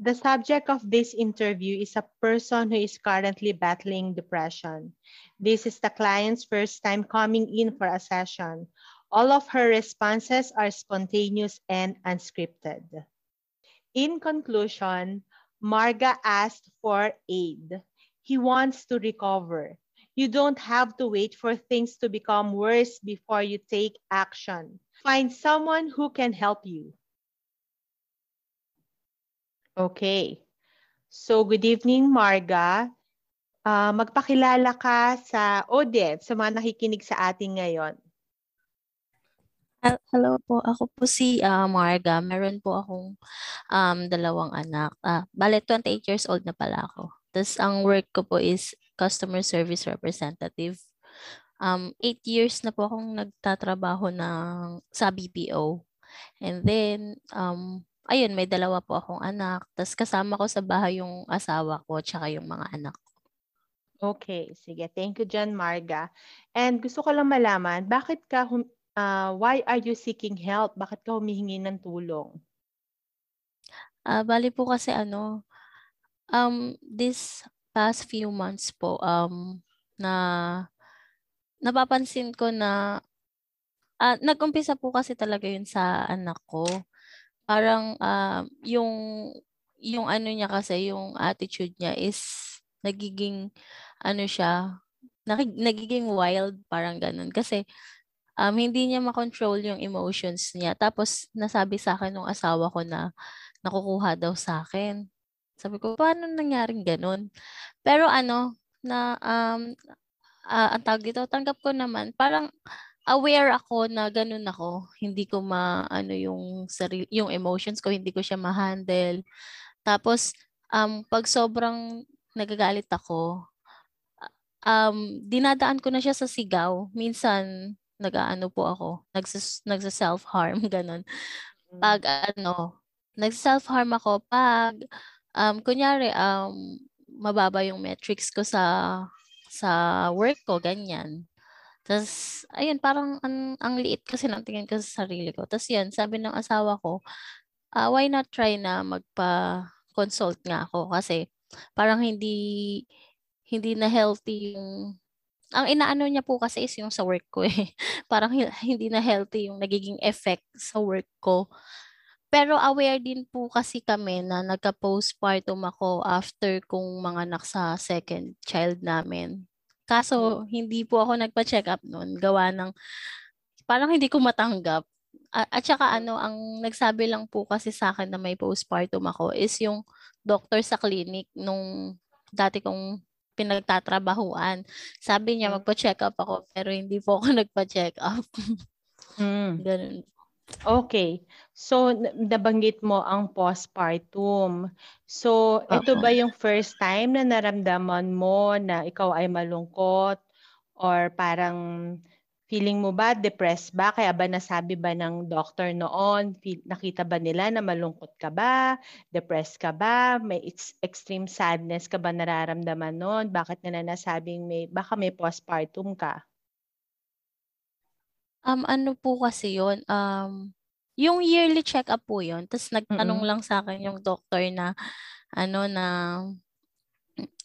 The subject of this interview is a person who is currently battling depression. This is the client's first time coming in for a session. All of her responses are spontaneous and unscripted. In conclusion, Marga asked for aid. He wants to recover. You don't have to wait for things to become worse before you take action. Find someone who can help you. Okay. So, good evening, Marga. Uh, magpakilala ka sa audience, sa mga nakikinig sa atin ngayon. Hello po, ako po si uh, Marga. Meron po akong um, dalawang anak. Uh, bale, 28 years old na pala ako. Tapos ang work ko po is customer service representative. Um, 8 years na po akong nagtatrabaho ng, sa BPO. And then, um, ayun, may dalawa po akong anak. Tapos kasama ko sa bahay yung asawa ko tsaka yung mga anak ko. Okay, sige. Thank you John Marga. And gusto ko lang malaman, bakit ka, hum- uh, why are you seeking help? Bakit ka humihingi ng tulong? Uh, bali po kasi ano, um, this past few months po, um, na napapansin ko na uh, nag-umpisa po kasi talaga yun sa anak ko parang uh, yung yung ano niya kasi yung attitude niya is nagiging ano siya nagiging wild parang ganun. Kasi um, hindi niya makontrol yung emotions niya. Tapos nasabi sa akin ng asawa ko na nakukuha daw sa akin. Sabi ko paano nangyaring ganun? Pero ano na um uh, ang tawag dito tanggap ko naman parang aware ako na ganun ako. Hindi ko ma ano yung sarili, yung emotions ko, hindi ko siya ma-handle. Tapos um pag sobrang nagagalit ako, um dinadaan ko na siya sa sigaw. Minsan nag-aano po ako, nagsa, nagsa self-harm ganun. Pag ano, nagsa-self-harm ako pag um kunyari um mababa yung metrics ko sa sa work ko ganyan tapos, ayun, parang ang, ang liit kasi ng tingin ko sa sarili ko. Tapos yan, sabi ng asawa ko, uh, why not try na magpa-consult nga ako? Kasi parang hindi hindi na healthy yung ang inaano niya po kasi is yung sa work ko eh. parang hindi na healthy yung nagiging effect sa work ko. Pero aware din po kasi kami na nagka-postpartum ako after kong mga anak sa second child namin. Kaso, hindi po ako nagpa-check up noon. Gawa ng, parang hindi ko matanggap. At, at saka ano, ang nagsabi lang po kasi sa akin na may postpartum ako is yung doctor sa clinic nung dati kong pinagtatrabahuan. Sabi niya hmm. magpa-check up ako pero hindi po ako nagpa-check up. mm. Ganun. Okay. So, nabanggit mo ang postpartum. So, ito ba yung first time na naramdaman mo na ikaw ay malungkot or parang feeling mo ba depressed ba? Kaya ba nasabi ba ng doctor noon? Feel, nakita ba nila na malungkot ka ba? Depressed ka ba? May ex- extreme sadness ka ba nararamdaman noon? Bakit nila nasabing may, baka may postpartum ka? Um, ano po kasi yun, um, yung yearly check-up po yun. Tapos nagtanong Mm. lang sa akin yung doctor na, ano na,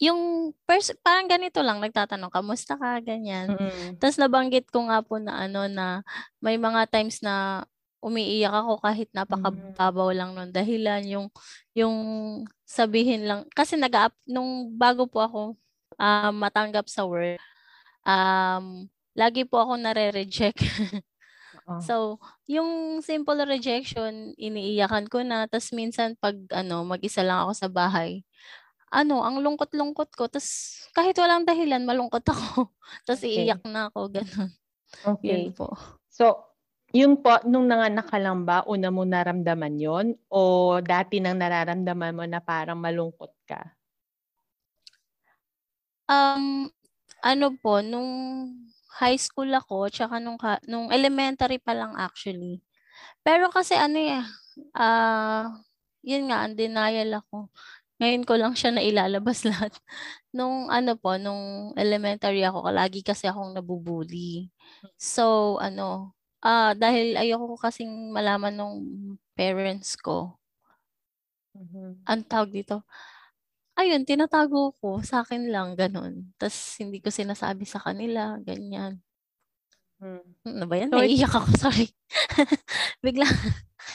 yung pers- parang ganito lang, nagtatanong, kamusta ka, ganyan. Mm. Tapos nabanggit ko nga po na ano na may mga times na umiiyak ako kahit Mm. napakababaw lang nung dahilan yung yung sabihin lang kasi nag nung bago po ako uh, matanggap sa work um lagi po ako nare-reject. Oo. so, yung simple rejection, iniiyakan ko na. Tapos minsan pag ano, mag-isa lang ako sa bahay, ano, ang lungkot-lungkot ko. Tapos kahit walang dahilan, malungkot ako. Tapos Okay. iiyak na ako, ganun. Okay. Yun po. So, Yung po, nung nanganak ka lang ba, una mo naramdaman yon O dati nang nararamdaman mo na parang malungkot ka? Um, ano po, nung high school ako, tsaka nung, nung elementary pa lang actually. Pero kasi ano eh, uh, yun nga, denial ako. Ngayon ko lang siya nailalabas lahat. Nung ano po, nung elementary ako, lagi kasi akong nabubuli. So, ano, uh, dahil ayoko kasing malaman ng parents ko. Mm-hmm. Ang tawag dito, ayun, tinatago ko sa akin lang, ganun. Tapos hindi ko sinasabi sa kanila, ganyan. Hmm. Ano ba yan? So, Naiiyak ako, sorry. Bigla.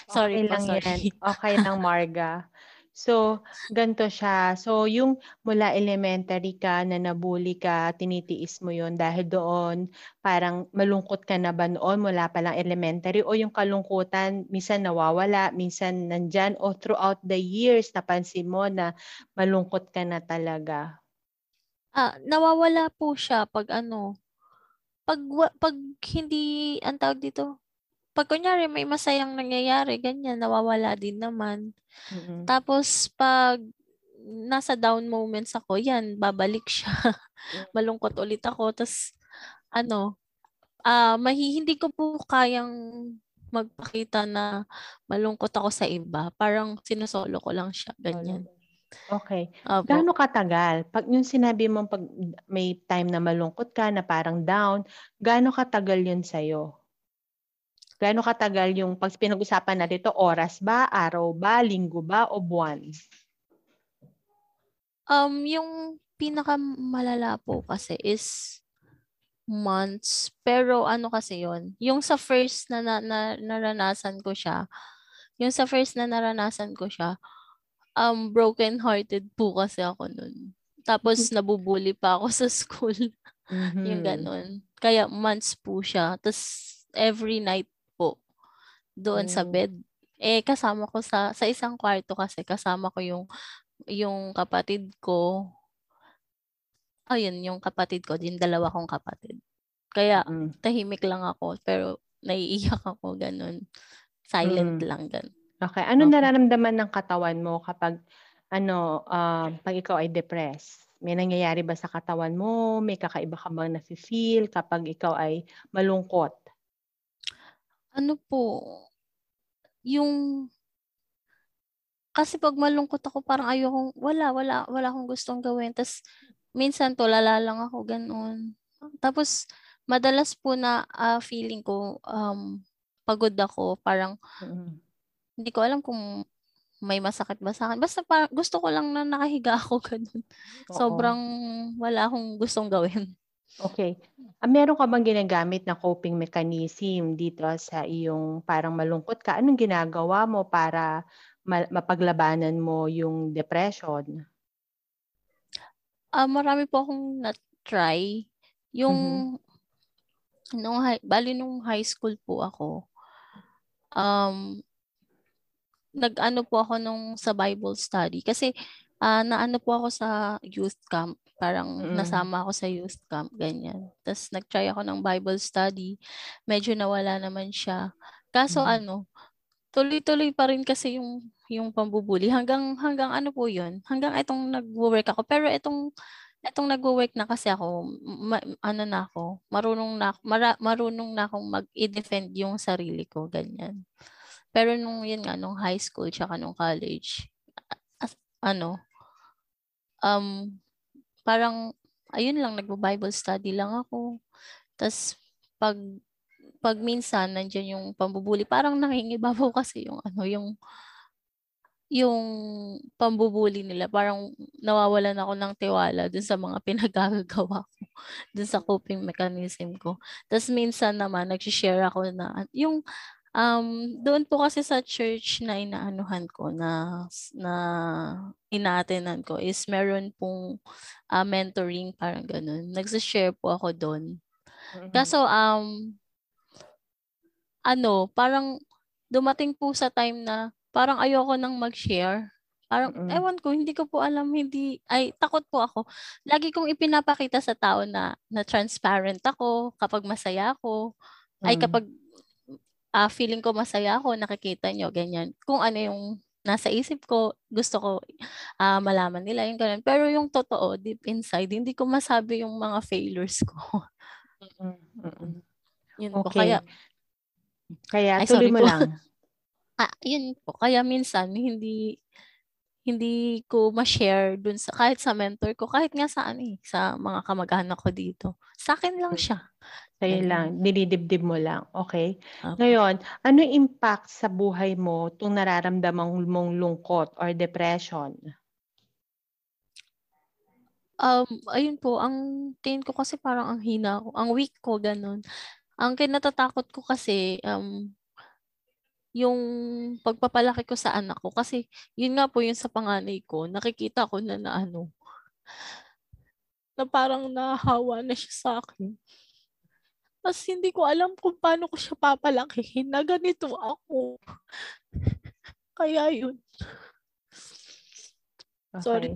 sorry okay lang sorry. Yan. Okay lang, Marga. So, ganito siya. So, yung mula elementary ka na nabully ka, tinitiis mo yon dahil doon parang malungkot ka na ba noon mula pa lang elementary o yung kalungkutan minsan nawawala, minsan nandyan o throughout the years napansin mo na malungkot ka na talaga? Ah, nawawala po siya pag ano, pag, pag hindi, ang tawag dito, pag kunyari may masayang nangyayari, ganyan, nawawala din naman. Mm-hmm. Tapos pag nasa down moments ako, yan, babalik siya. Malungkot ulit ako. Tapos, ano, uh, mahi, hindi ko po kayang magpakita na malungkot ako sa iba. Parang sinusolo ko lang siya, ganyan. Okay. Opo. Gaano katagal? Pag yung sinabi mo pag may time na malungkot ka, na parang down, gaano katagal yun sa'yo? Gaano katagal yung pag pinag-usapan natin ito, oras ba, araw ba, linggo ba, o buwan? Um, yung pinakamalala po kasi is months. Pero ano kasi yon yung sa first na, na, na naranasan ko siya, yung sa first na naranasan ko siya, um, broken hearted po kasi ako nun. Tapos nabubuli pa ako sa school. Mm-hmm. yung ganun. Kaya months po siya. Tapos every night doon sa mm. bed. Eh kasama ko sa sa isang kwarto kasi kasama ko yung yung kapatid ko. Ayun, yung kapatid ko, din dalawa kong kapatid. Kaya mm. tahimik lang ako pero naiiyak ako ganun. Silent mm. lang ganun. Okay. Ano okay. nararamdaman ng katawan mo kapag ano, uh, pag ikaw ay depressed? May nangyayari ba sa katawan mo? May kakaiba ka bang nafe-feel kapag ikaw ay malungkot? Ano po, yung kasi pag malungkot ako parang ayokong wala wala wala akong gustong gawin. Tas minsan tulala lang ako ganoon tapos madalas po na uh, feeling ko um pagod ako. Parang mm-hmm. hindi ko alam kung may masakit ba sa akin. Basta parang gusto ko lang na nakahiga ako ganun. Sobrang wala akong gustong gawin Okay. Ah, meron ka bang ginagamit na coping mechanism dito sa iyong parang malungkot ka? Anong ginagawa mo para ma- mapaglabanan mo yung depression? Uh, marami po akong na-try. Yung mm-hmm. nung high, bali nung high school po ako, um, nag-ano po ako nung sa Bible study. Kasi uh, naano po ako sa youth camp. Parang mm. nasama ako sa youth camp, ganyan. Tapos nag-try ako ng Bible study. Medyo nawala naman siya. Kaso mm. ano, tuloy-tuloy pa rin kasi yung yung pambubuli hanggang hanggang ano po 'yun hanggang itong nagwo-work ako pero itong itong nagwo-work na kasi ako ma, ano na ako marunong na mara, marunong na akong mag-defend yung sarili ko ganyan pero nung yun nga nung high school tsaka nung college as, ano um parang, ayun lang, nagbo-Bible study lang ako. Tapos, pag, pag minsan, nandiyan yung pambubuli, parang nangingibabaw kasi yung, ano, yung, yung pambubuli nila. Parang nawawalan ako ng tiwala dun sa mga pinagagawa ko, dun sa coping mechanism ko. Tapos minsan naman, nag-share ako na, yung, Um, doon po kasi sa church na inaanuhan ko na na inaatenan ko is meron pong uh, mentoring parang ganun. Nagsa-share po ako doon. Mm-hmm. Kaso um ano, parang dumating po sa time na parang ayoko nang mag-share. Parang, mm-hmm. ewan ko, hindi ko po alam, hindi, ay, takot po ako. Lagi kong ipinapakita sa tao na, na transparent ako kapag masaya ako. Mm-hmm. Ay, kapag uh, feeling ko masaya ako, nakikita nyo, ganyan. Kung ano yung nasa isip ko, gusto ko uh, malaman nila yung ganun. Pero yung totoo, deep inside, hindi ko masabi yung mga failures ko. Mm-mm. Yun okay. po. Kaya, kaya Ay, tuloy mo po. lang. ah, yun po. Kaya minsan, hindi hindi ko ma-share dun sa kahit sa mentor ko, kahit nga sa ano eh, sa mga kamag-anak ko dito. Sa akin lang hmm. siya. Sa'yo lang, dinidibdib mo lang. Okay. Okay. Ngayon, ano impact sa buhay mo tung nararamdaman mong lungkot or depression? Um, ayun po, ang tingin ko kasi parang ang hina ko, ang weak ko, ganun. Ang kinatatakot ko kasi, um, yung pagpapalaki ko sa anak ko. Kasi, yun nga po yung sa panganay ko, nakikita ko na na ano, na parang nahawa na siya sa akin. Tapos hindi ko alam kung paano ko siya papalakihin na ganito ako. Kaya yun. Okay. Sorry.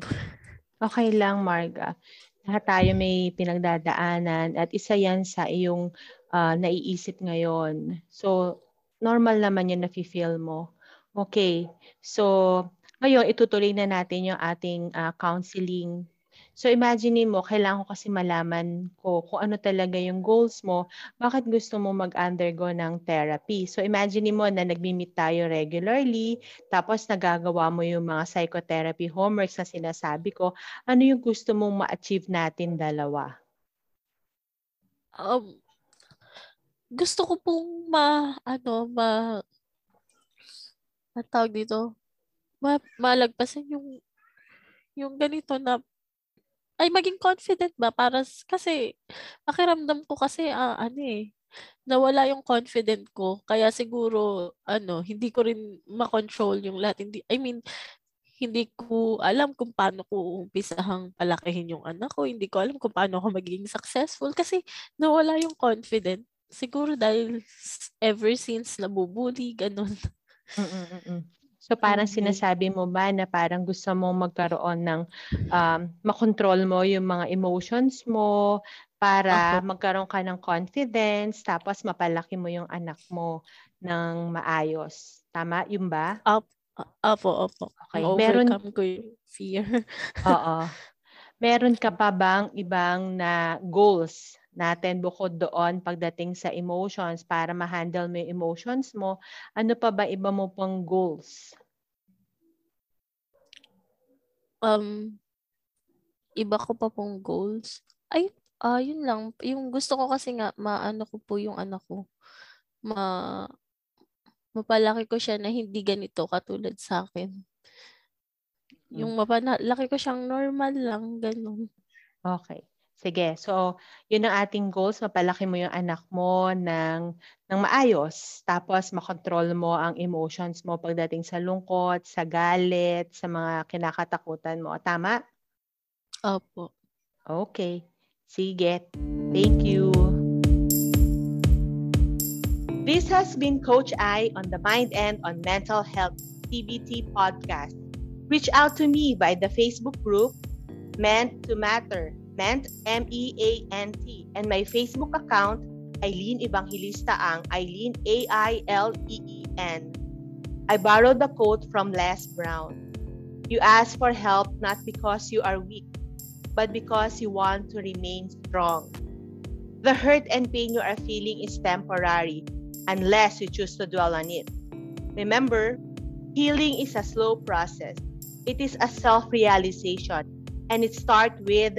Okay lang, Marga. Lahat tayo may pinagdadaanan at isa yan sa iyong uh, naiisip ngayon. So, normal naman yun na feel mo. Okay. So, ngayon, itutuloy na natin yung ating uh, counseling So imagine mo, kailangan ko kasi malaman ko kung ano talaga yung goals mo, bakit gusto mo mag-undergo ng therapy. So imagine mo na nagmi-meet tayo regularly, tapos nagagawa mo yung mga psychotherapy homeworks na sinasabi ko, ano yung gusto mong ma-achieve natin dalawa? Um, gusto ko pong ma, ano, ma, ang tawag dito, ma, malagpasan yung yung ganito na ay maging confident ba? Para kasi pakiramdam ko kasi uh, ano eh nawala yung confident ko. Kaya siguro ano hindi ko rin ma-control yung lahat. Hindi I mean hindi ko alam kung paano ko umpisahang palakihin yung anak ko. Hindi ko alam kung paano ako magiging successful kasi nawala yung confident. Siguro dahil ever since nabubuli ganun. Mm-mm-mm. So parang mm-hmm. sinasabi mo ba na parang gusto mo magkaroon ng um, makontrol mo yung mga emotions mo para okay. magkaroon ka ng confidence tapos mapalaki mo yung anak mo ng maayos. Tama? Yun ba? Opo, opo. opo. Okay. Meron ko yung fear. Oo. Meron ka pa bang ibang na goals natin bukod doon pagdating sa emotions para ma-handle mo yung emotions mo, ano pa ba iba mo pang goals? Um, iba ko pa pong goals. Ay, uh, yun lang. Yung gusto ko kasi nga, maano ko po yung anak ko. Ma, mapalaki ko siya na hindi ganito katulad sa akin. Yung hmm. mapalaki ko siyang normal lang, ganun. Okay. Sige. So, yun ang ating goals. Mapalaki mo yung anak mo ng, ng maayos. Tapos, makontrol mo ang emotions mo pagdating sa lungkot, sa galit, sa mga kinakatakutan mo. Tama? Opo. Okay. Sige. Thank you. This has been Coach I on the Mind and on Mental Health CBT podcast. Reach out to me by the Facebook group Meant to Matter Meant, M-E-A-N-T. And my Facebook account, Eileen Evangelista Ang, Eileen, A-I-L-E-E-N. I borrowed the quote from Les Brown. You ask for help not because you are weak, but because you want to remain strong. The hurt and pain you are feeling is temporary unless you choose to dwell on it. Remember, healing is a slow process. It is a self-realization and it starts with